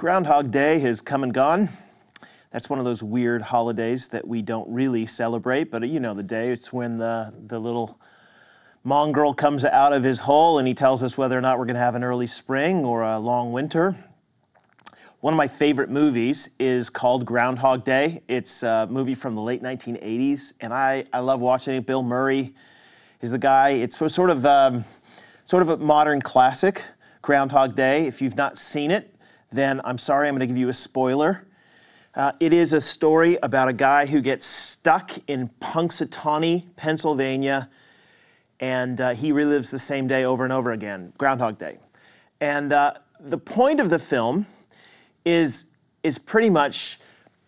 Groundhog Day has come and gone. That's one of those weird holidays that we don't really celebrate, but you know the day. It's when the, the little mongrel comes out of his hole and he tells us whether or not we're going to have an early spring or a long winter. One of my favorite movies is called Groundhog Day. It's a movie from the late 1980s, and I, I love watching it. Bill Murray is the guy. It's sort of, um, sort of a modern classic, Groundhog Day. If you've not seen it, then I'm sorry, I'm going to give you a spoiler. Uh, it is a story about a guy who gets stuck in Punxsutawney, Pennsylvania, and uh, he relives the same day over and over again, Groundhog Day. And uh, the point of the film is, is pretty much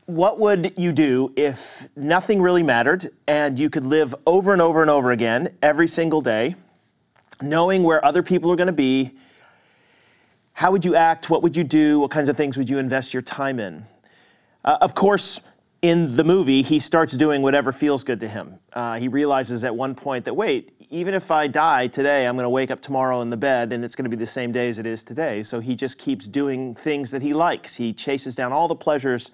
what would you do if nothing really mattered and you could live over and over and over again every single day, knowing where other people are going to be how would you act? What would you do? What kinds of things would you invest your time in? Uh, of course, in the movie, he starts doing whatever feels good to him. Uh, he realizes at one point that, wait, even if I die today, I'm going to wake up tomorrow in the bed and it's going to be the same day as it is today. So he just keeps doing things that he likes. He chases down all the pleasures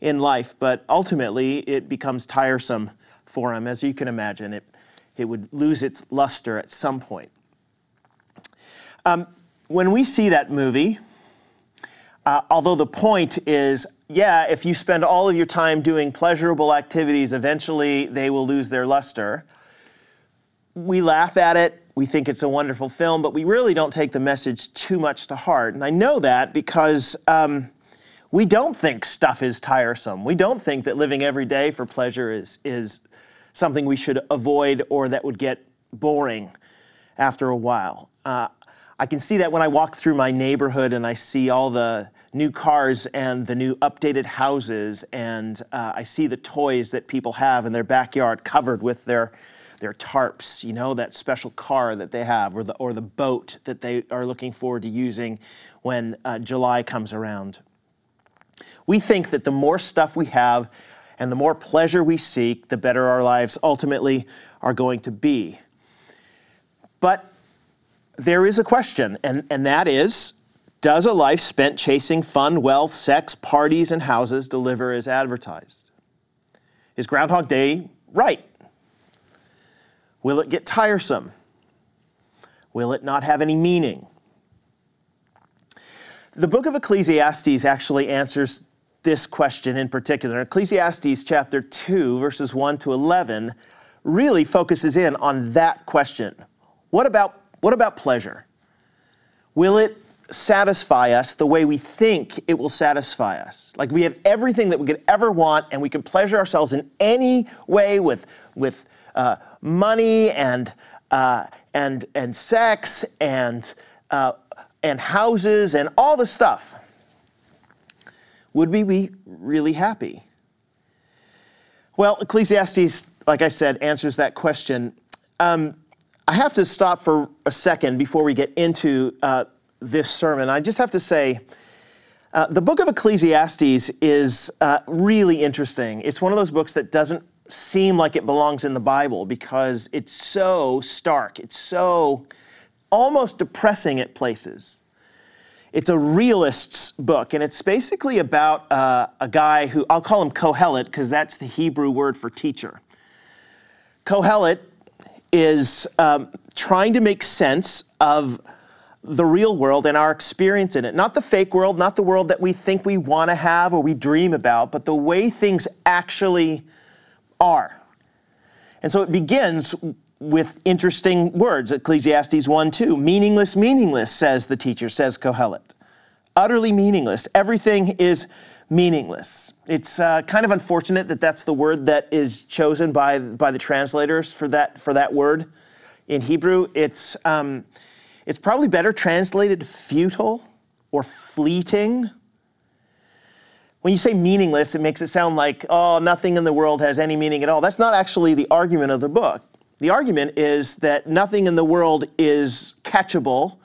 in life, but ultimately it becomes tiresome for him. As you can imagine, it, it would lose its luster at some point. Um, when we see that movie, uh, although the point is, yeah, if you spend all of your time doing pleasurable activities, eventually they will lose their luster. We laugh at it, we think it's a wonderful film, but we really don't take the message too much to heart. And I know that because um, we don't think stuff is tiresome. We don't think that living every day for pleasure is, is something we should avoid or that would get boring after a while. Uh, I can see that when I walk through my neighborhood and I see all the new cars and the new updated houses, and uh, I see the toys that people have in their backyard covered with their their tarps, you know, that special car that they have, or the or the boat that they are looking forward to using when uh, July comes around. We think that the more stuff we have and the more pleasure we seek, the better our lives ultimately are going to be. But there is a question, and, and that is Does a life spent chasing fun, wealth, sex, parties, and houses deliver as advertised? Is Groundhog Day right? Will it get tiresome? Will it not have any meaning? The book of Ecclesiastes actually answers this question in particular. Ecclesiastes chapter 2, verses 1 to 11, really focuses in on that question. What about what about pleasure? Will it satisfy us the way we think it will satisfy us? Like we have everything that we could ever want, and we can pleasure ourselves in any way with, with uh, money and, uh, and, and sex and, uh, and houses and all the stuff. Would we be really happy? Well, Ecclesiastes, like I said, answers that question. Um, I have to stop for a second before we get into uh, this sermon. I just have to say, uh, the book of Ecclesiastes is uh, really interesting. It's one of those books that doesn't seem like it belongs in the Bible because it's so stark, it's so almost depressing at places. It's a realist's book, and it's basically about uh, a guy who I'll call him Kohelet because that's the Hebrew word for teacher. Kohelet is um, trying to make sense of the real world and our experience in it. Not the fake world, not the world that we think we want to have or we dream about, but the way things actually are. And so it begins with interesting words Ecclesiastes 1 2. Meaningless, meaningless, says the teacher, says Kohelet. Utterly meaningless. Everything is meaningless. It's uh, kind of unfortunate that that's the word that is chosen by, by the translators for that, for that word in Hebrew. It's, um, it's probably better translated futile or fleeting. When you say meaningless, it makes it sound like, oh, nothing in the world has any meaning at all. That's not actually the argument of the book. The argument is that nothing in the world is catchable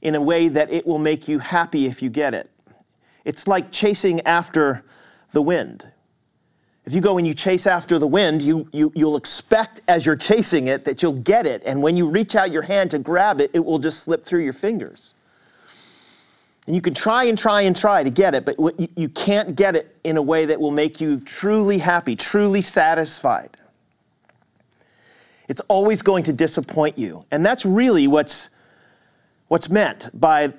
in a way that it will make you happy if you get it. It's like chasing after the wind. If you go and you chase after the wind, you, you, you'll expect as you're chasing it that you'll get it. And when you reach out your hand to grab it, it will just slip through your fingers. And you can try and try and try to get it, but you you can't get it in a way that will make you truly happy, truly satisfied. It's always going to disappoint you. And that's really what's, what's meant by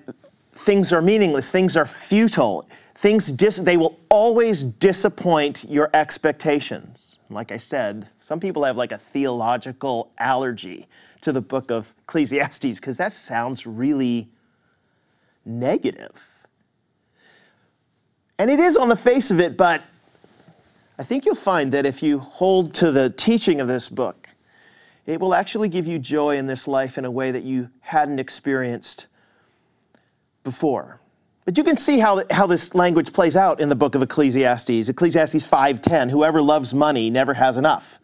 things are meaningless, things are futile, things dis- they will always disappoint your expectations. Like I said, some people have like a theological allergy to the book of Ecclesiastes because that sounds really negative. And it is on the face of it, but I think you'll find that if you hold to the teaching of this book, it will actually give you joy in this life in a way that you hadn't experienced before. But you can see how, how this language plays out in the book of Ecclesiastes. Ecclesiastes 5:10, whoever loves money never has enough.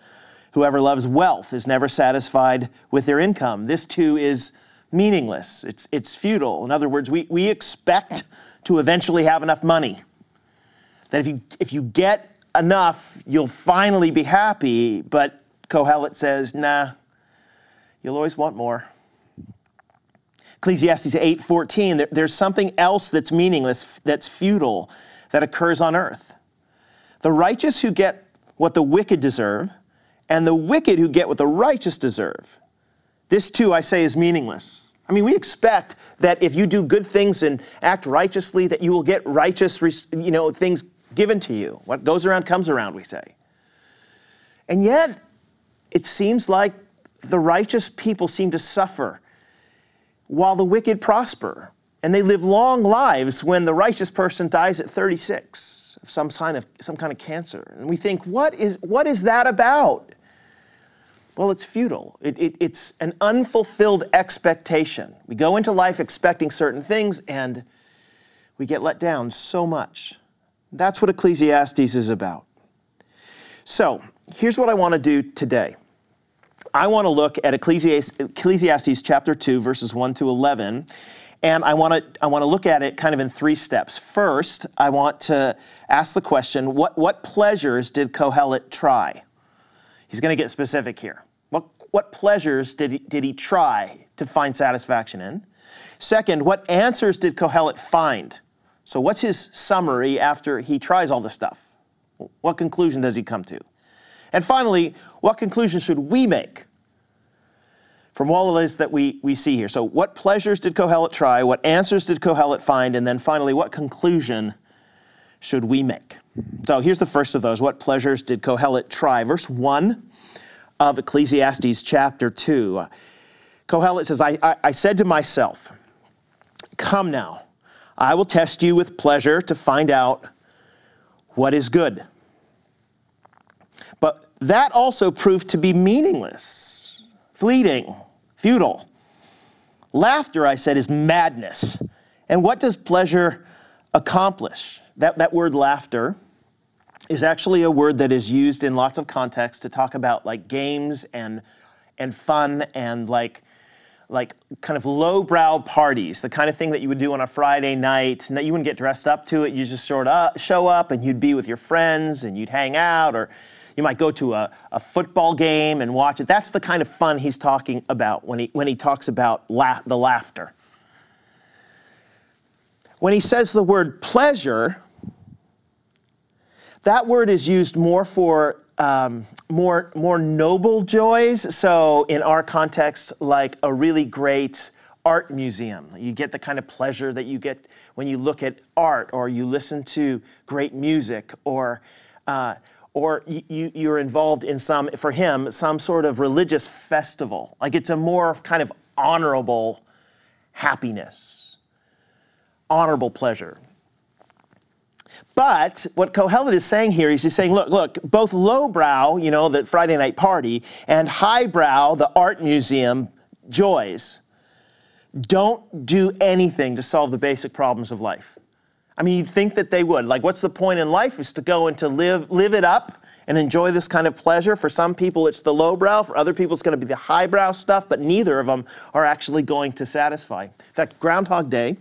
Whoever loves wealth is never satisfied with their income. This too is meaningless. It's, it's futile. In other words, we, we expect to eventually have enough money. That if you, if you get enough, you'll finally be happy. But Kohelet says, nah, you'll always want more. Ecclesiastes 8:14, there, there's something else that's meaningless, that's futile, that occurs on earth. The righteous who get what the wicked deserve, and the wicked who get what the righteous deserve. This too, I say, is meaningless. I mean, we expect that if you do good things and act righteously, that you will get righteous, you know, things given to you. What goes around comes around, we say. And yet, it seems like the righteous people seem to suffer while the wicked prosper. And they live long lives when the righteous person dies at 36 of some sign of some kind of cancer. And we think, what is, what is that about? Well, it's futile. It, it, it's an unfulfilled expectation. We go into life expecting certain things and we get let down so much. That's what Ecclesiastes is about. So, here's what I want to do today. I want to look at Ecclesiastes, Ecclesiastes chapter 2, verses 1 to 11, and I want to I want to look at it kind of in three steps. First, I want to ask the question: What what pleasures did Kohelet try? He's going to get specific here. What what pleasures did he, did he try to find satisfaction in? Second, what answers did Kohelet find? So, what's his summary after he tries all this stuff? What conclusion does he come to? And finally, what conclusion should we make from all of this that we, we see here? So, what pleasures did Kohelet try? What answers did Kohelet find? And then finally, what conclusion should we make? So, here's the first of those. What pleasures did Kohelet try? Verse 1 of Ecclesiastes chapter 2. Kohelet says, I, I, I said to myself, Come now, I will test you with pleasure to find out what is good. That also proved to be meaningless, fleeting, futile. Laughter, I said, is madness. And what does pleasure accomplish? That, that word laughter is actually a word that is used in lots of contexts to talk about like games and, and fun and like like kind of lowbrow parties, the kind of thing that you would do on a Friday night. You wouldn't get dressed up to it. You just sort of show up and you'd be with your friends and you'd hang out or you might go to a, a football game and watch it. That's the kind of fun he's talking about when he, when he talks about la- the laughter. When he says the word pleasure, that word is used more for um, more, more noble joys. So, in our context, like a really great art museum. You get the kind of pleasure that you get when you look at art or you listen to great music or uh, or you, you're involved in some, for him, some sort of religious festival. Like it's a more kind of honorable happiness, honorable pleasure. But what Kohelet is saying here is he's saying, look, look, both lowbrow, you know, the Friday night party, and highbrow, the art museum joys, don't do anything to solve the basic problems of life. I mean, you'd think that they would. Like, what's the point in life is to go and to live, live it up and enjoy this kind of pleasure. For some people, it's the lowbrow. For other people, it's going to be the highbrow stuff, but neither of them are actually going to satisfy. In fact, Groundhog Day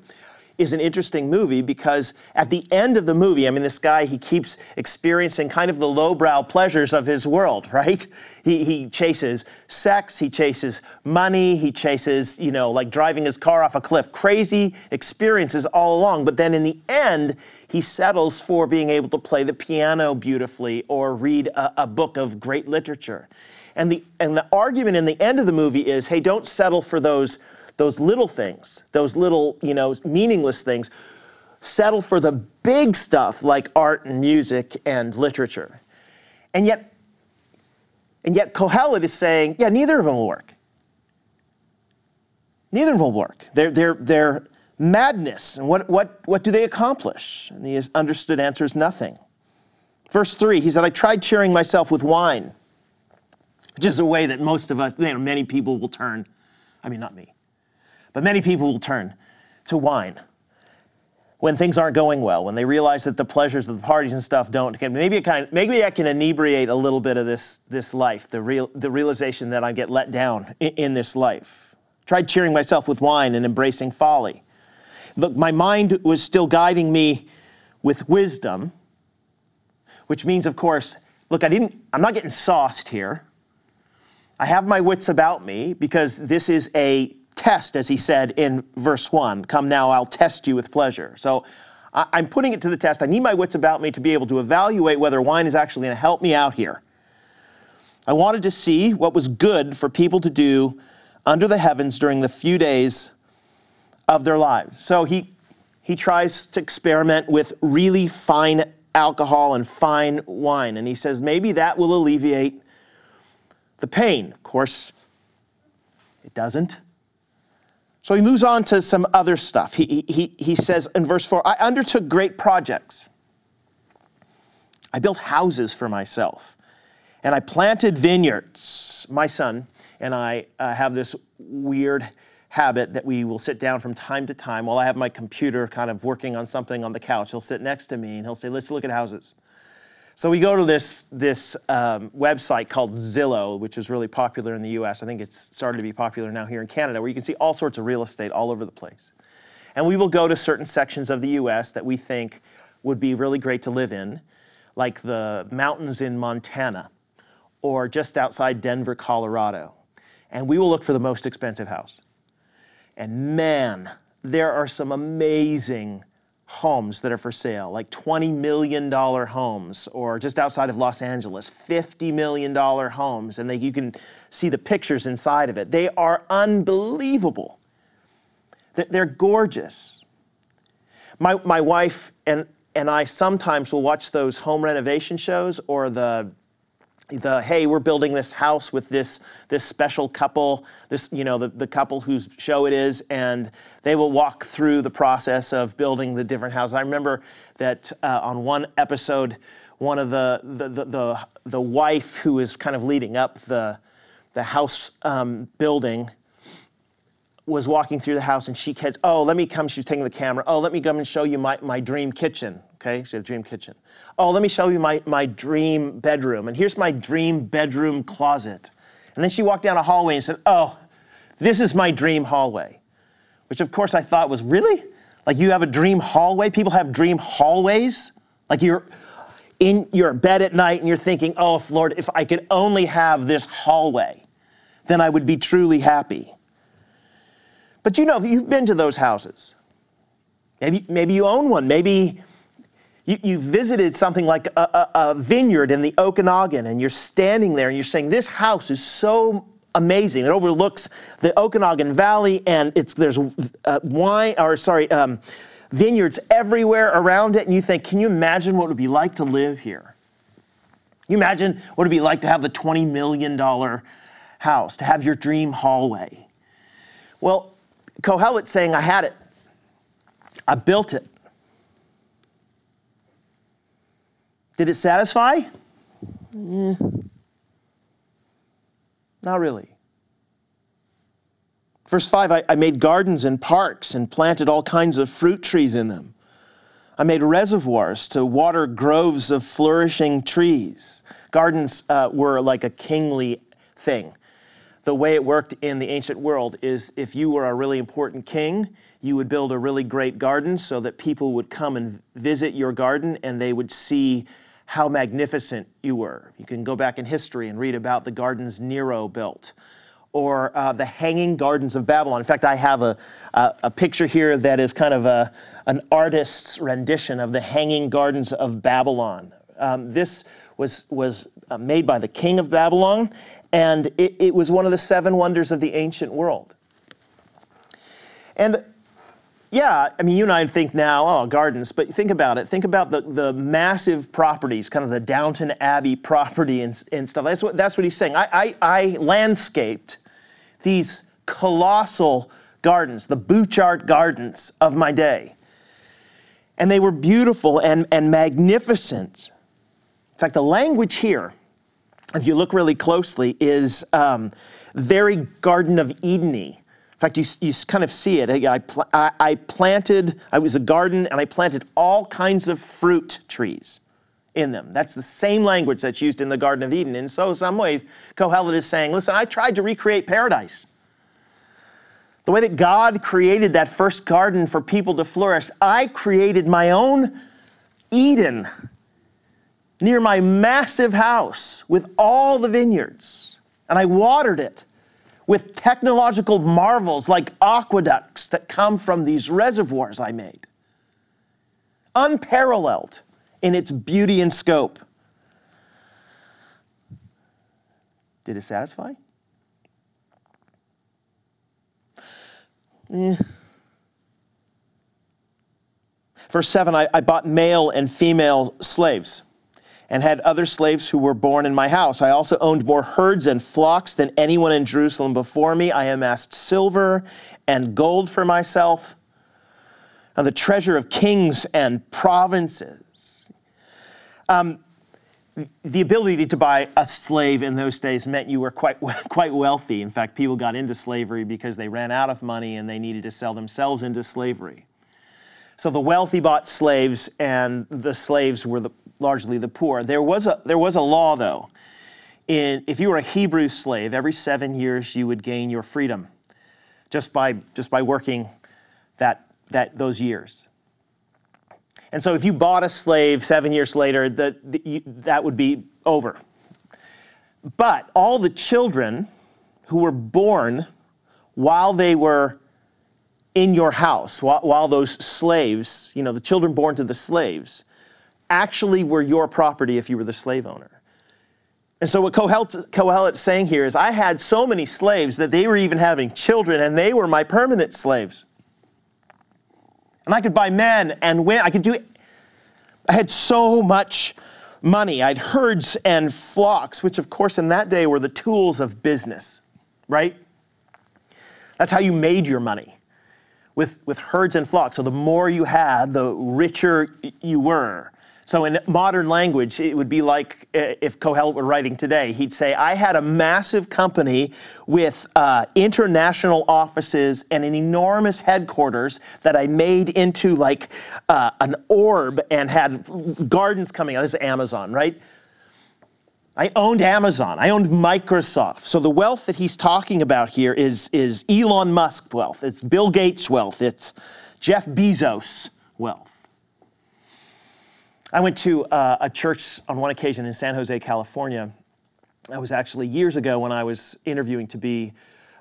is an interesting movie because at the end of the movie, I mean, this guy, he keeps experiencing kind of the lowbrow pleasures of his world, right? He, he chases sex, he chases money, he chases, you know, like driving his car off a cliff, crazy experiences all along. But then in the end, he settles for being able to play the piano beautifully or read a, a book of great literature. And the, and the argument in the end of the movie is hey, don't settle for those those little things, those little, you know, meaningless things. Settle for the big stuff like art and music and literature. And yet, and yet Kohelet is saying, yeah, neither of them will work. Neither of them will work. They're, they're, they're madness. And what, what, what do they accomplish? And the understood answer is nothing. Verse 3, he said, I tried cheering myself with wine, which is a way that most of us, you know, many people will turn. I mean, not me. But many people will turn to wine when things aren't going well, when they realize that the pleasures of the parties and stuff don't. Maybe, it kind of, maybe I can inebriate a little bit of this, this life, the, real, the realization that I get let down in, in this life. Tried cheering myself with wine and embracing folly. Look, my mind was still guiding me with wisdom, which means, of course, look, I didn't, I'm not getting sauced here. I have my wits about me because this is a test, as he said in verse 1. Come now, I'll test you with pleasure. So I'm putting it to the test. I need my wits about me to be able to evaluate whether wine is actually going to help me out here. I wanted to see what was good for people to do under the heavens during the few days of their lives. So he, he tries to experiment with really fine alcohol and fine wine. And he says maybe that will alleviate the pain. Of course, it doesn't. So he moves on to some other stuff. He, he, he says in verse 4 I undertook great projects. I built houses for myself, and I planted vineyards. My son and I uh, have this weird habit that we will sit down from time to time while I have my computer kind of working on something on the couch. He'll sit next to me and he'll say, Let's look at houses. So we go to this, this um, website called Zillow, which is really popular in the US. I think it's started to be popular now here in Canada, where you can see all sorts of real estate all over the place. And we will go to certain sections of the US that we think would be really great to live in, like the mountains in Montana or just outside Denver, Colorado. And we will look for the most expensive house. And man, there are some amazing homes that are for sale, like $20 million homes, or just outside of Los Angeles, $50 million homes, and they, you can see the pictures inside of it. They are unbelievable. They're gorgeous. My, my wife and, and I sometimes will watch those home renovation shows or the the hey we're building this house with this this special couple this you know the, the couple whose show it is and they will walk through the process of building the different houses. I remember that uh, on one episode one of the the, the the, the wife who is kind of leading up the the house um, building was walking through the house and she catch oh let me come she was taking the camera oh let me come and show you my, my dream kitchen okay? She had a dream kitchen. Oh, let me show you my, my dream bedroom. And here's my dream bedroom closet. And then she walked down a hallway and said, Oh, this is my dream hallway. Which, of course, I thought was really? Like you have a dream hallway? People have dream hallways? Like you're in your bed at night and you're thinking, Oh, if Lord, if I could only have this hallway, then I would be truly happy. But you know, you've been to those houses. Maybe, maybe you own one. Maybe you, you visited something like a, a, a vineyard in the Okanagan, and you're standing there and you're saying, This house is so amazing. It overlooks the Okanagan Valley, and it's there's uh, wine or sorry, um, vineyards everywhere around it. And you think, can you imagine what it would be like to live here? You imagine what it'd be like to have the twenty million dollar house, to have your dream hallway. Well, Kohelet's saying, I had it. I built it. Did it satisfy? Eh, not really. Verse 5 I, I made gardens and parks and planted all kinds of fruit trees in them. I made reservoirs to water groves of flourishing trees. Gardens uh, were like a kingly thing. The way it worked in the ancient world is if you were a really important king, you would build a really great garden so that people would come and visit your garden and they would see how magnificent you were. You can go back in history and read about the gardens Nero built or uh, the Hanging Gardens of Babylon. In fact, I have a, a, a picture here that is kind of a, an artist's rendition of the Hanging Gardens of Babylon. Um, this was, was uh, made by the king of Babylon, and it, it was one of the seven wonders of the ancient world. And yeah, I mean, you and I think now, oh, gardens, but think about it. Think about the, the massive properties, kind of the Downton Abbey property and, and stuff. That's what, that's what he's saying. I, I, I landscaped these colossal gardens, the Butchart Gardens of my day. And they were beautiful and, and magnificent. In fact, the language here, if you look really closely, is um, very Garden of Eden in fact, you, you kind of see it. I, I, I planted, I was a garden, and I planted all kinds of fruit trees in them. That's the same language that's used in the Garden of Eden. And so, in some ways, Kohelet is saying, listen, I tried to recreate paradise. The way that God created that first garden for people to flourish, I created my own Eden near my massive house with all the vineyards. And I watered it with technological marvels like aqueducts that come from these reservoirs I made. Unparalleled in its beauty and scope. Did it satisfy? Eh. Verse 7 I, I bought male and female slaves and had other slaves who were born in my house. I also owned more herds and flocks than anyone in Jerusalem before me. I amassed silver and gold for myself, and the treasure of kings and provinces. Um, the ability to buy a slave in those days meant you were quite, quite wealthy. In fact, people got into slavery because they ran out of money and they needed to sell themselves into slavery. So the wealthy bought slaves, and the slaves were the, largely the poor. There was a, there was a law, though. In, if you were a Hebrew slave, every seven years you would gain your freedom just by, just by working that, that, those years. And so if you bought a slave seven years later, that, that would be over. But all the children who were born while they were in your house, while, while those slaves, you know, the children born to the slaves, actually were your property if you were the slave owner. And so, what Kohelet's saying here is, I had so many slaves that they were even having children, and they were my permanent slaves. And I could buy men and women. I could do. I had so much money. I had herds and flocks, which, of course, in that day were the tools of business, right? That's how you made your money with, with herds and flocks. So, the more you had, the richer you were. So, in modern language, it would be like uh, if Kohelet were writing today. He'd say, I had a massive company with uh, international offices and an enormous headquarters that I made into like uh, an orb and had gardens coming out. This is Amazon, right? I owned Amazon. I owned Microsoft. So the wealth that he's talking about here is, is Elon Musk wealth. It's Bill Gates wealth. It's Jeff Bezos wealth. I went to uh, a church on one occasion in San Jose, California. That was actually years ago when I was interviewing to be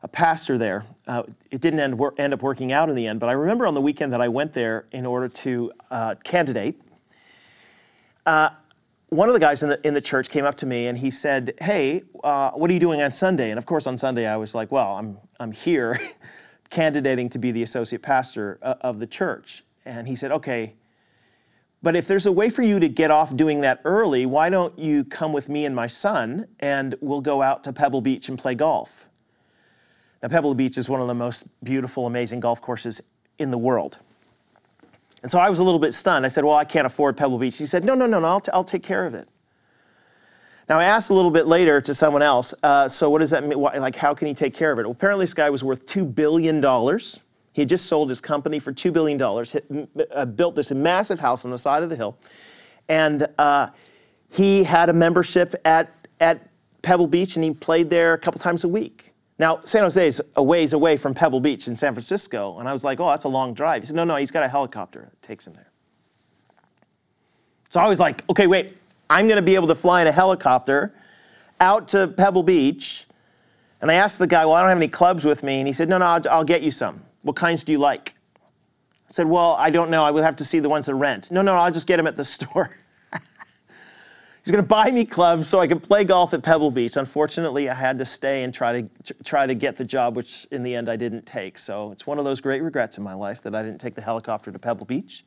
a pastor there. Uh, it didn't end, wor- end, up working out in the end, but I remember on the weekend that I went there in order to uh, candidate. Uh, one of the guys in the, in the church came up to me and he said, Hey, uh, what are you doing on Sunday? And of course, on Sunday, I was like, Well, I'm, I'm here candidating to be the associate pastor uh, of the church. And he said, Okay but if there's a way for you to get off doing that early, why don't you come with me and my son and we'll go out to Pebble Beach and play golf? Now, Pebble Beach is one of the most beautiful, amazing golf courses in the world. And so I was a little bit stunned. I said, Well, I can't afford Pebble Beach. He said, No, no, no, no, I'll, t- I'll take care of it. Now, I asked a little bit later to someone else, uh, so what does that mean? Like, how can he take care of it? Well, apparently, this guy was worth $2 billion. He had just sold his company for $2 billion, uh, built this massive house on the side of the hill, and uh, he had a membership at, at Pebble Beach and he played there a couple times a week. Now, San Jose is a ways away from Pebble Beach in San Francisco. And I was like, oh, that's a long drive. He said, no, no, he's got a helicopter that takes him there. So I was like, okay, wait, I'm going to be able to fly in a helicopter out to Pebble Beach. And I asked the guy, well, I don't have any clubs with me. And he said, no, no, I'll, I'll get you some. What kinds do you like? I said, well, I don't know. I would have to see the ones that rent. No, no, I'll just get them at the store. He's going to buy me clubs so I can play golf at Pebble Beach. Unfortunately, I had to stay and try to try to get the job, which in the end I didn't take. So it's one of those great regrets in my life that I didn't take the helicopter to Pebble Beach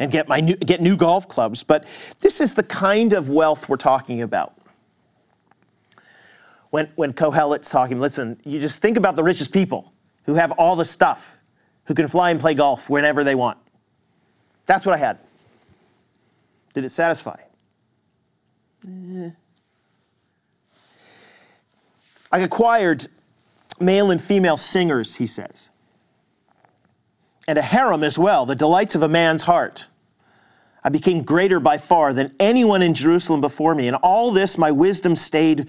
and get my new, get new golf clubs. But this is the kind of wealth we're talking about. When when Kohelet's talking, listen, you just think about the richest people who have all the stuff, who can fly and play golf whenever they want. That's what I had. Did it satisfy? Eh. I acquired male and female singers, he says, and a harem as well, the delights of a man's heart. I became greater by far than anyone in Jerusalem before me. And all this, my wisdom stayed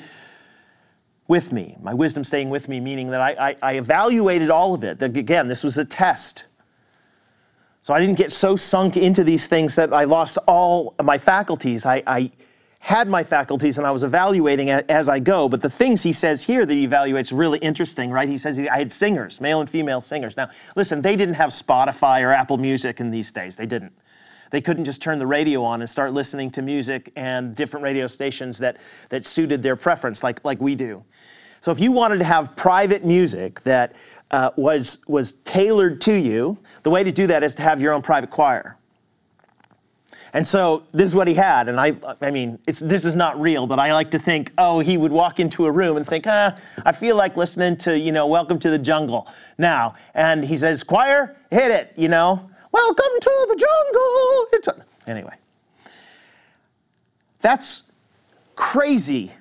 with me. My wisdom staying with me, meaning that I, I, I evaluated all of it. Again, this was a test. So I didn't get so sunk into these things that I lost all my faculties. I, I had my faculties and I was evaluating as I go. But the things he says here that he evaluates really interesting, right? He says I had singers, male and female singers. Now, listen, they didn't have Spotify or Apple Music in these days. They didn't. They couldn't just turn the radio on and start listening to music and different radio stations that, that suited their preference, like, like we do. So if you wanted to have private music that uh, was, was tailored to you, the way to do that is to have your own private choir. And so this is what he had. And I, I mean, this is not real, but I like to think, oh, he would walk into a room and think, ah, I feel like listening to, you know, Welcome to the Jungle now. And he says, choir, hit it, you know, Welcome to the jungle. It's a, anyway, that's crazy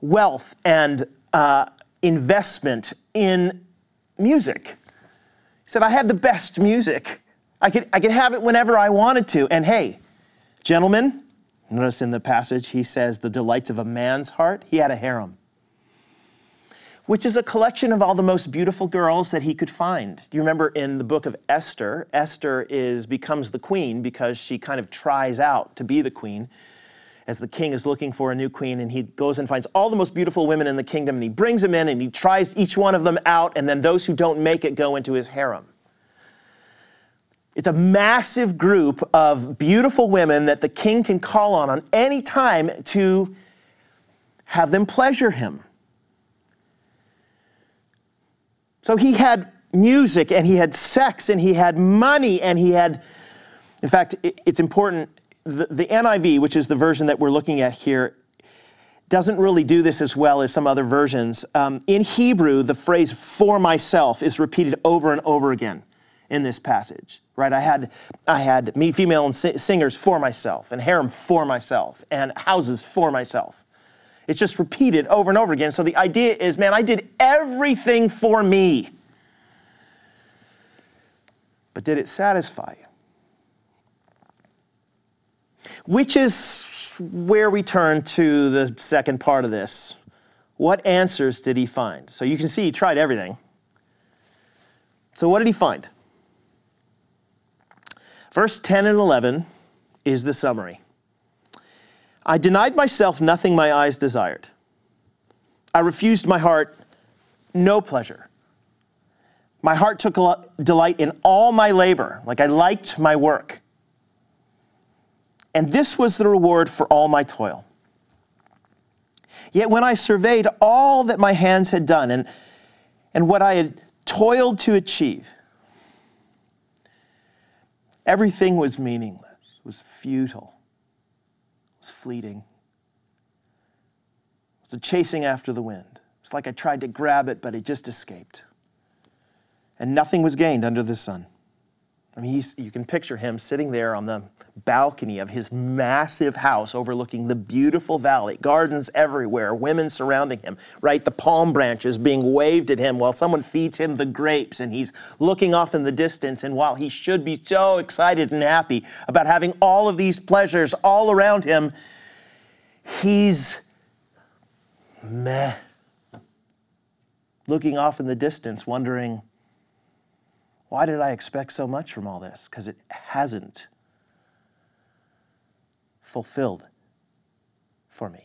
wealth and uh, investment in music. He said, I had the best music. I could, I could have it whenever I wanted to. And hey, gentlemen, notice in the passage he says, the delights of a man's heart. He had a harem, which is a collection of all the most beautiful girls that he could find. Do you remember in the book of Esther? Esther is, becomes the queen because she kind of tries out to be the queen as the king is looking for a new queen and he goes and finds all the most beautiful women in the kingdom and he brings them in and he tries each one of them out and then those who don't make it go into his harem. It's a massive group of beautiful women that the king can call on on any time to have them pleasure him. So he had music and he had sex and he had money and he had, in fact, it's important. The, the NIV, which is the version that we're looking at here, doesn't really do this as well as some other versions. Um, in Hebrew, the phrase for myself is repeated over and over again in this passage, right? I had, I had me, female and singers for myself, and harem for myself, and houses for myself. It's just repeated over and over again. So the idea is, man, I did everything for me. But did it satisfy you? Which is where we turn to the second part of this. What answers did he find? So you can see he tried everything. So what did he find? Verse 10 and 11 is the summary. I denied myself nothing my eyes desired. I refused my heart no pleasure. My heart took delight in all my labor, like I liked my work. And this was the reward for all my toil. Yet when I surveyed all that my hands had done and, and what I had toiled to achieve, Everything was meaningless, was futile, was fleeting. It was a chasing after the wind. It's like I tried to grab it, but it just escaped. And nothing was gained under the sun. I mean, you can picture him sitting there on the balcony of his massive house overlooking the beautiful valley, gardens everywhere, women surrounding him, right? The palm branches being waved at him while someone feeds him the grapes, and he's looking off in the distance. And while he should be so excited and happy about having all of these pleasures all around him, he's meh. looking off in the distance, wondering, why did I expect so much from all this? Because it hasn't fulfilled for me.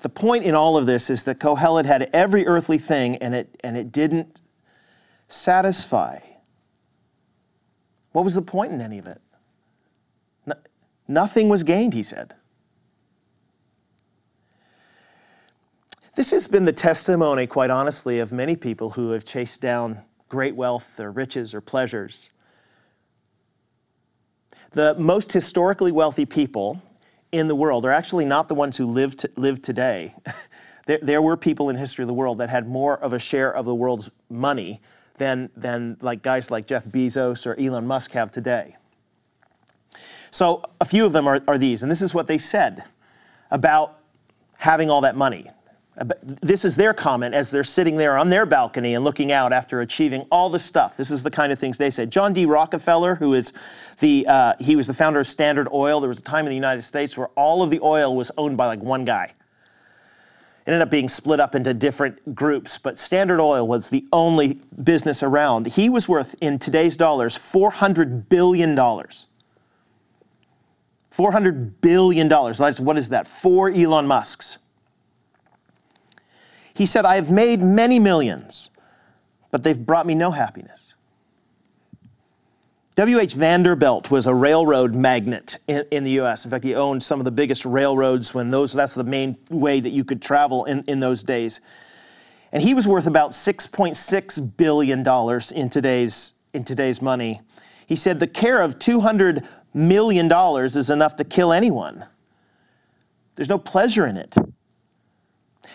The point in all of this is that Kohelet had every earthly thing and it, and it didn't satisfy. What was the point in any of it? No, nothing was gained, he said. This has been the testimony, quite honestly, of many people who have chased down great wealth or riches or pleasures. The most historically wealthy people in the world are actually not the ones who live, to, live today. there, there were people in history of the world that had more of a share of the world's money than, than like guys like Jeff Bezos or Elon Musk have today. So a few of them are, are these, and this is what they said about having all that money. This is their comment as they're sitting there on their balcony and looking out after achieving all the stuff. This is the kind of things they said. John D. Rockefeller, who is the uh, he was the founder of Standard Oil. There was a time in the United States where all of the oil was owned by like one guy. It ended up being split up into different groups, but Standard Oil was the only business around. He was worth in today's dollars 400 billion dollars. $400 billion. What is that? Four Elon Musks. He said, I have made many millions, but they've brought me no happiness. W.H. Vanderbilt was a railroad magnate in, in, the U.S. In fact, he owned some of the biggest railroads when those, that's the main way that you could travel in, in those days. And he was worth about $6.6 billion in today's, in today's money. He said the care of $200 million is enough to kill anyone. There's no pleasure in it.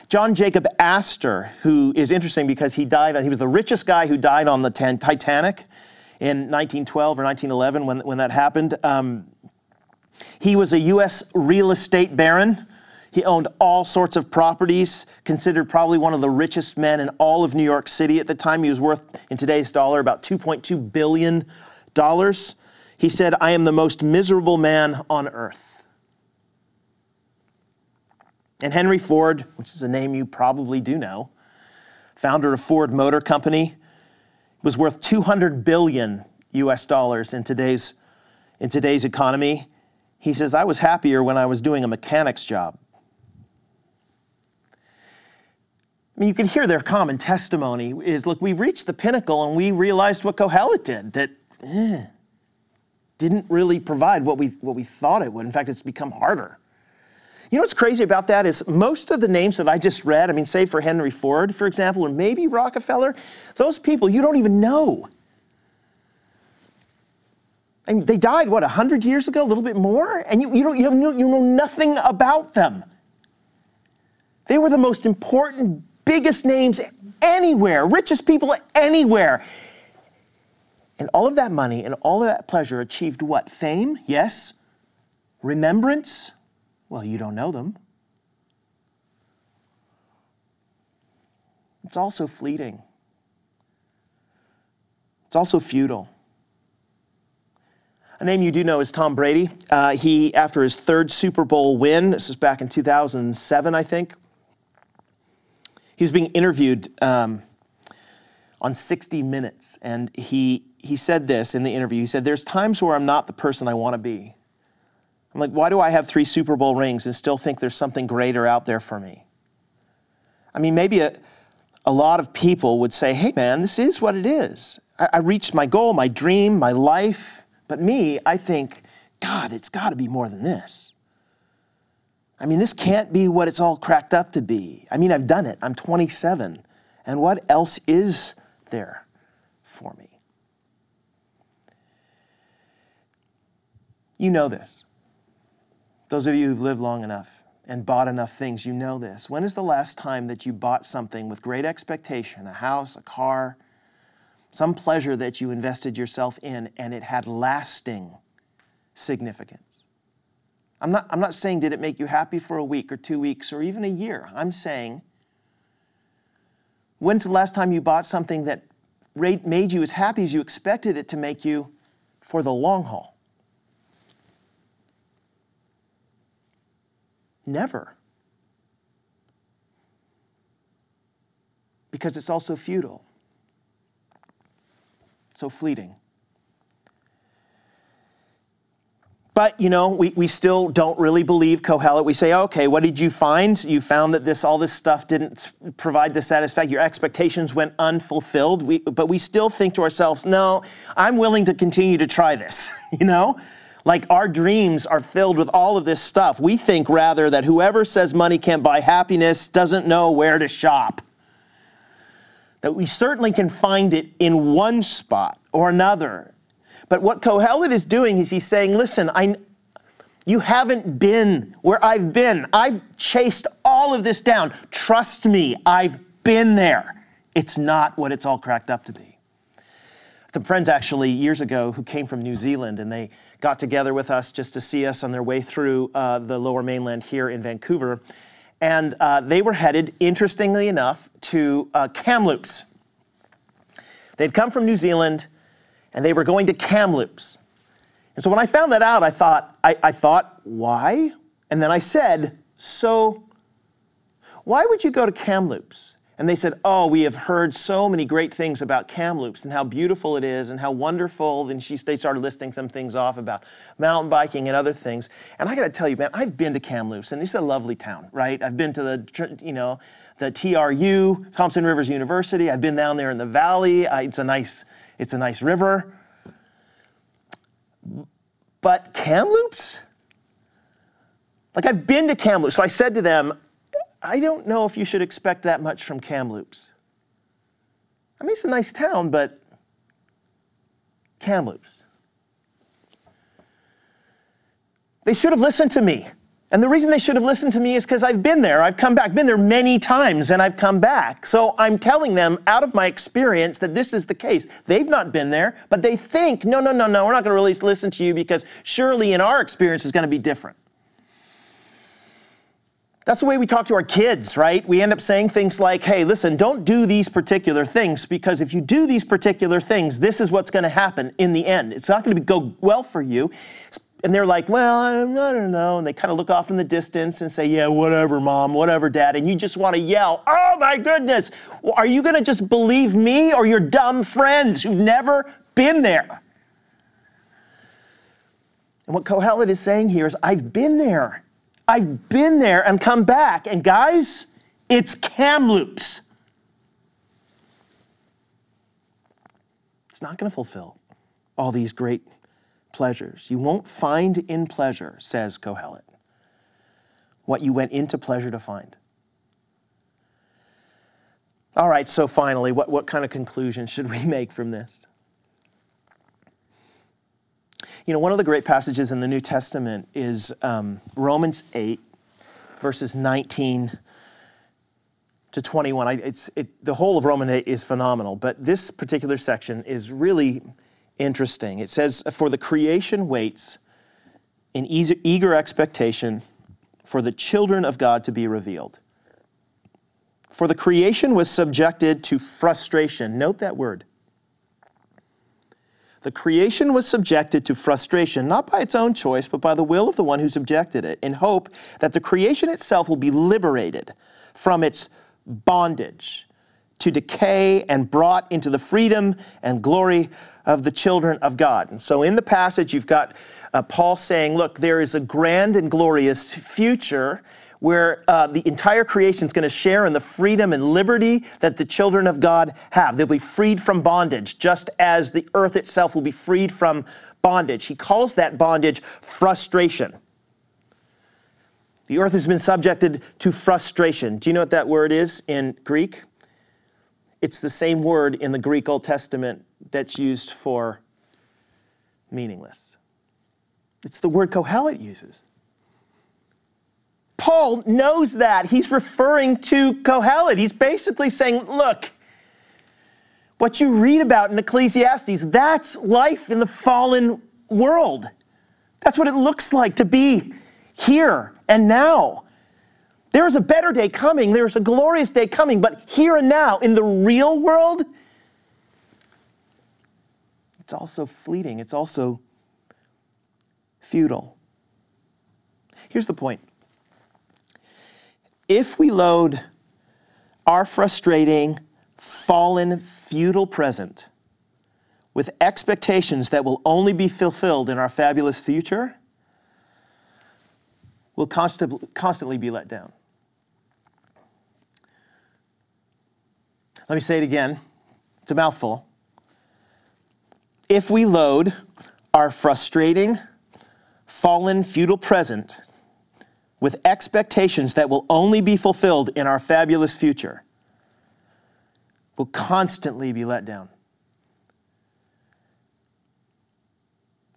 John Jacob Astor, who is interesting because he died, he was the richest guy who died on the Titanic in 1912 or 1911 when, when that happened. Um, he was a U.S. real estate baron. He owned all sorts of properties, considered probably one of the richest men in all of New York City at the time. He was worth, in today's dollar, about $2.2 billion. He said, I am the most miserable man on earth. And Henry Ford, which is a name you probably do know, founder of Ford Motor Company, was worth 200 billion US dollars in today's, in today's economy. He says, I was happier when I was doing a mechanic's job. I mean, you can hear their common testimony is look, we reached the pinnacle and we realized what Kohelet did, that eh, didn't really provide what we, what we thought it would. In fact, it's become harder. You know what's crazy about that is most of the names that I just read, I mean, say for Henry Ford, for example, or maybe Rockefeller, those people you don't even know. Mean, they died, what, 100 years ago, a little bit more? And you, you, don't, you, no, you know nothing about them. They were the most important, biggest names anywhere, richest people anywhere. And all of that money and all of that pleasure achieved what? Fame? Yes. Remembrance? Well, you don't know them. It's also fleeting. It's also futile. A name you do know is Tom Brady. Uh, he, after his third Super Bowl win, this is back in 2007, I think, he was being interviewed um, on 60 Minutes, and he, he said this in the interview. He said, There's times where I'm not the person I want to be. I'm like, why do I have three Super Bowl rings and still think there's something greater out there for me? I mean, maybe a, a lot of people would say, hey, man, this is what it is. I, I reached my goal, my dream, my life. But me, I think, God, it's got to be more than this. I mean, this can't be what it's all cracked up to be. I mean, I've done it. I'm 27. And what else is there for me? You know this. Those of you who've lived long enough and bought enough things, you know this. When is the last time that you bought something with great expectation, a house, a car, some pleasure that you invested yourself in, and it had lasting significance? I'm not, I'm not saying did it make you happy for a week or two weeks or even a year. I'm saying when's the last time you bought something that made you as happy as you expected it to make you for the long haul? Never. because it's also futile, so fleeting. But, you know, we, we still don't really believe Kohelet. We say, okay, what did you find? You found that this all this stuff didn't provide the satisfaction. Your expectations went unfulfilled. We, but we still think to ourselves, no, I'm willing to continue to try this, you know? Like our dreams are filled with all of this stuff. We think rather that whoever says money can't buy happiness doesn't know where to shop. That we certainly can find it in one spot or another. But what Kohelet is doing is he's saying, listen, I, you haven't been where I've been. I've chased all of this down. Trust me, I've been there. It's not what it's all cracked up to be. Some friends actually years ago who came from New Zealand and they got together with us just to see us on their way through uh, the lower mainland here in Vancouver. And uh, they were headed, interestingly enough, to uh, Kamloops. They'd come from New Zealand and they were going to Kamloops. And so when I found that out, I thought, I, I thought, why? And then I said, so why would you go to Kamloops? And they said, Oh, we have heard so many great things about Kamloops and how beautiful it is and how wonderful. And she, they started listing some things off about mountain biking and other things. And I got to tell you, man, I've been to Kamloops and it's a lovely town, right? I've been to the, you know, the TRU, Thompson Rivers University. I've been down there in the valley. I, it's a nice, it's a nice river. But Kamloops? Like I've been to Kamloops. So I said to them, I don't know if you should expect that much from Kamloops. I mean, it's a nice town, but Kamloops. They should have listened to me. And the reason they should have listened to me is because I've been there. I've come back, been there many times, and I've come back. So I'm telling them out of my experience that this is the case. They've not been there, but they think, no, no, no, no, we're not going to really listen to you because surely in our experience is going to be different. That's the way we talk to our kids, right? We end up saying things like, hey, listen, don't do these particular things because if you do these particular things, this is what's going to happen in the end. It's not going to go well for you. And they're like, well, I don't know. And they kind of look off in the distance and say, yeah, whatever, mom, whatever, dad. And you just want to yell, oh my goodness, are you going to just believe me or your dumb friends who've never been there? And what Kohelet is saying here is, I've been there. I've been there and come back. And guys, it's Kamloops. It's not going to fulfill all these great pleasures. You won't find in pleasure, says Kohelet, what you went into pleasure to find. All right, so finally, what, what kind of conclusion should we make from this? You know, one of the great passages in the New Testament is um, Romans 8, verses 19 to 21. I, it's, it, the whole of Romans 8 is phenomenal, but this particular section is really interesting. It says, For the creation waits in eager expectation for the children of God to be revealed. For the creation was subjected to frustration. Note that word the creation was subjected to frustration, not by its own choice, but by the will of the one who subjected it, in hope that the creation itself will be liberated from its bondage to decay and brought into the freedom and glory of the children of God. And so in the passage, you've got uh, Paul saying, Look, there is a grand and glorious future where uh, the entire creation is going to share in the freedom and liberty that the children of God have. They'll be freed from bondage, just as the earth itself will be freed from bondage. He calls that bondage frustration. The earth has been subjected to frustration. Do you know what that word is in Greek? It's the same word in the Greek Old Testament that's used for meaningless. It's the word Kohelet uses. Paul knows that. He's referring to Kohelet. He's basically saying, look, what you read about in Ecclesiastes, that's life in the fallen world. That's what it looks like to be here and now. There is a better day coming, there's a glorious day coming, but here and now, in the real world, it's also fleeting, it's also futile. Here's the point if we load our frustrating, fallen, futile present with expectations that will only be fulfilled in our fabulous future we'll constantly, constantly be let down. Let me say it again. It's a mouthful. If we load our frustrating, fallen, futile present with expectations that will only be fulfilled in our fabulous future, will constantly be let down.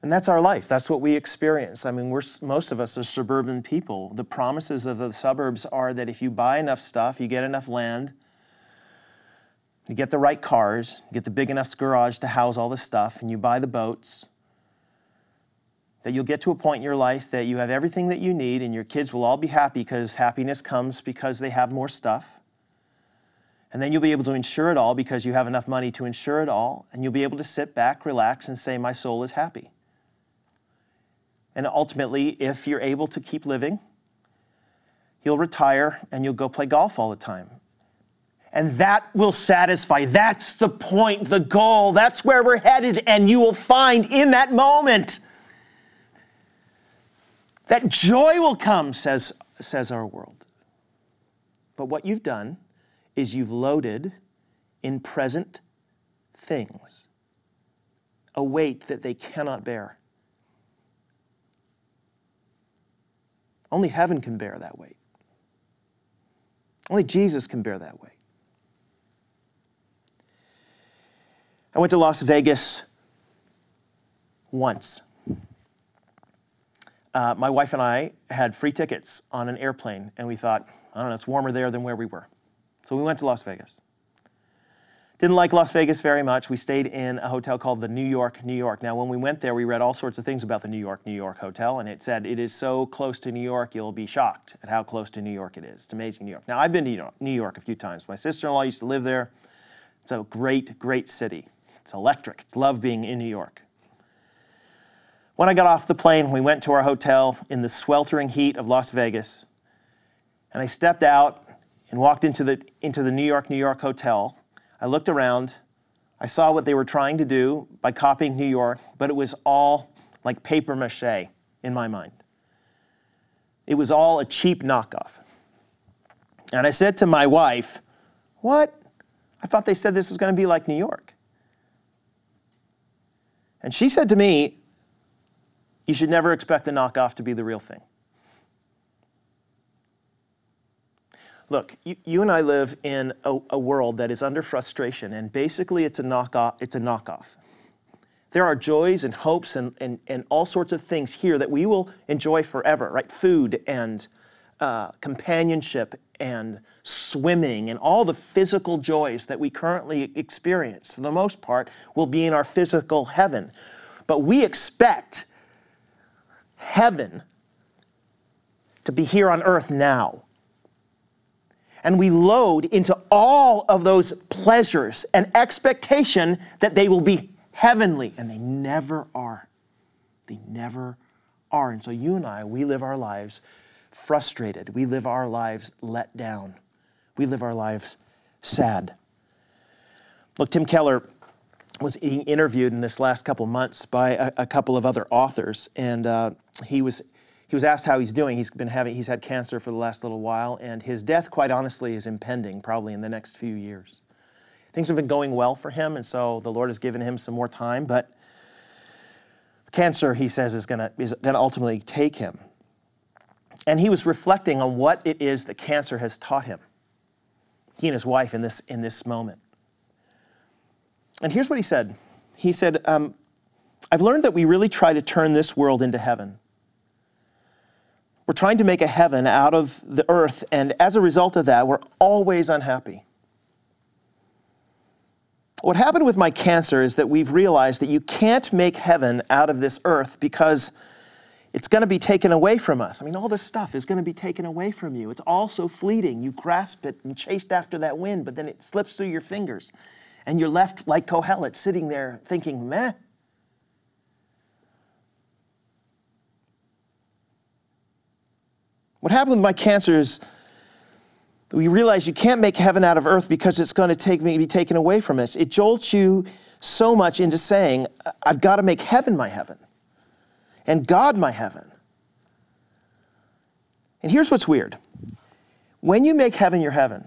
And that's our life. That's what we experience. I mean, we're, most of us are suburban people. The promises of the suburbs are that if you buy enough stuff, you get enough land, you get the right cars, you get the big enough garage to house all the stuff, and you buy the boats, that you'll get to a point in your life that you have everything that you need, and your kids will all be happy because happiness comes because they have more stuff. And then you'll be able to insure it all because you have enough money to insure it all, and you'll be able to sit back, relax, and say, My soul is happy. And ultimately, if you're able to keep living, you'll retire and you'll go play golf all the time. And that will satisfy. That's the point, the goal. That's where we're headed. And you will find in that moment that joy will come, says, says our world. But what you've done is you've loaded in present things a weight that they cannot bear. Only heaven can bear that weight. Only Jesus can bear that weight. I went to Las Vegas once. Uh, my wife and I had free tickets on an airplane, and we thought, I don't know, it's warmer there than where we were. So we went to Las Vegas. Didn't like Las Vegas very much. We stayed in a hotel called the New York, New York. Now, when we went there, we read all sorts of things about the New York, New York hotel, and it said it is so close to New York, you'll be shocked at how close to New York it is. It's amazing, New York. Now, I've been to New York a few times. My sister in law used to live there. It's a great, great city. It's electric. It's love being in New York. When I got off the plane, we went to our hotel in the sweltering heat of Las Vegas, and I stepped out and walked into the, into the New York, New York hotel I looked around. I saw what they were trying to do by copying New York, but it was all like paper mache in my mind. It was all a cheap knockoff. And I said to my wife, What? I thought they said this was going to be like New York. And she said to me, You should never expect the knockoff to be the real thing. Look, you, you and I live in a, a world that is under frustration, and basically it's a knockoff. It's a knockoff. There are joys and hopes and, and, and all sorts of things here that we will enjoy forever, right? Food and uh, companionship and swimming and all the physical joys that we currently experience, for the most part, will be in our physical heaven. But we expect heaven to be here on earth now and we load into all of those pleasures an expectation that they will be heavenly, and they never are. They never are. And so you and I, we live our lives frustrated. We live our lives let down. We live our lives sad. Look, Tim Keller was being interviewed in this last couple months by a, a couple of other authors, and uh, he was he was asked how he's doing. He's been having he's had cancer for the last little while, and his death, quite honestly, is impending probably in the next few years. Things have been going well for him, and so the Lord has given him some more time, but cancer, he says, is gonna is gonna ultimately take him. And he was reflecting on what it is that cancer has taught him. He and his wife in this in this moment. And here's what he said. He said, um, I've learned that we really try to turn this world into heaven. We're trying to make a heaven out of the earth, and as a result of that, we're always unhappy. What happened with my cancer is that we've realized that you can't make heaven out of this earth because it's going to be taken away from us. I mean, all this stuff is going to be taken away from you. It's all so fleeting. You grasp it and chased after that wind, but then it slips through your fingers, and you're left like Kohelet, sitting there thinking, meh, What happened with my cancer is We realize you can't make heaven out of earth because it's going to take me be taken away from us. It jolts you so much into saying, I've got to make heaven my heaven and God my heaven. And here's what's weird when you make heaven your heaven,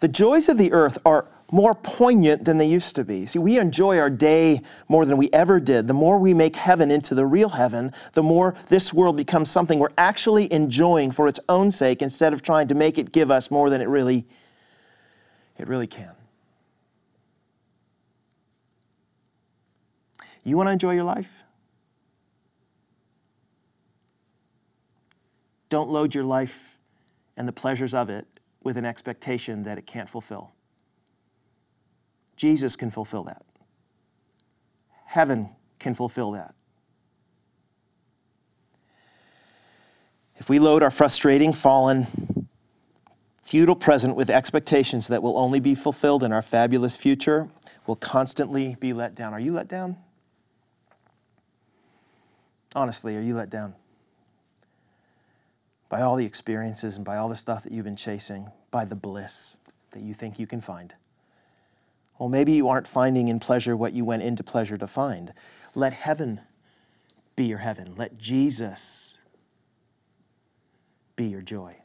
the joys of the earth are more poignant than they used to be. See, we enjoy our day more than we ever did. The more we make heaven into the real heaven, the more this world becomes something we're actually enjoying for its own sake instead of trying to make it give us more than it really it really can. You want to enjoy your life? Don't load your life and the pleasures of it with an expectation that it can't fulfill. Jesus can fulfill that. Heaven can fulfill that. If we load our frustrating, fallen, futile present with expectations that will only be fulfilled in our fabulous future, we'll constantly be let down. Are you let down? Honestly, are you let down? By all the experiences and by all the stuff that you've been chasing, by the bliss that you think you can find. Well, maybe you aren't finding in pleasure what you went into pleasure to find. Let heaven be your heaven. Let Jesus be your joy.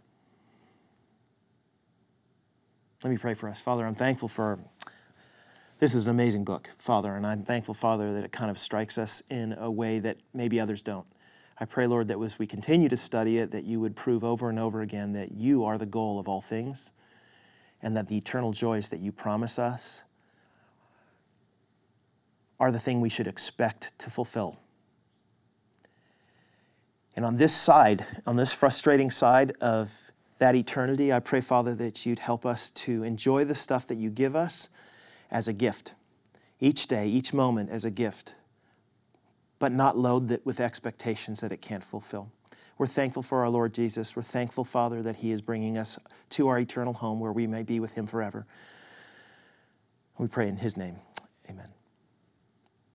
Let me pray for us. Father, I'm thankful for this is an amazing book, Father, and I'm thankful, Father, that it kind of strikes us in a way that maybe others don't. I pray, Lord, that as we continue to study it, that you would prove over and over again that you are the goal of all things and that the eternal joys that you promise us are the thing we should expect to fulfill. And on this side, on this frustrating side of that eternity, I pray, Father, that you'd help us to enjoy the stuff that you give us as a gift, each day, each moment as a gift, but not load it with expectations that it can't fulfill. We're thankful for our Lord Jesus. We're thankful, Father, that He is bringing us to our eternal home where we may be with Him forever. We pray in His name.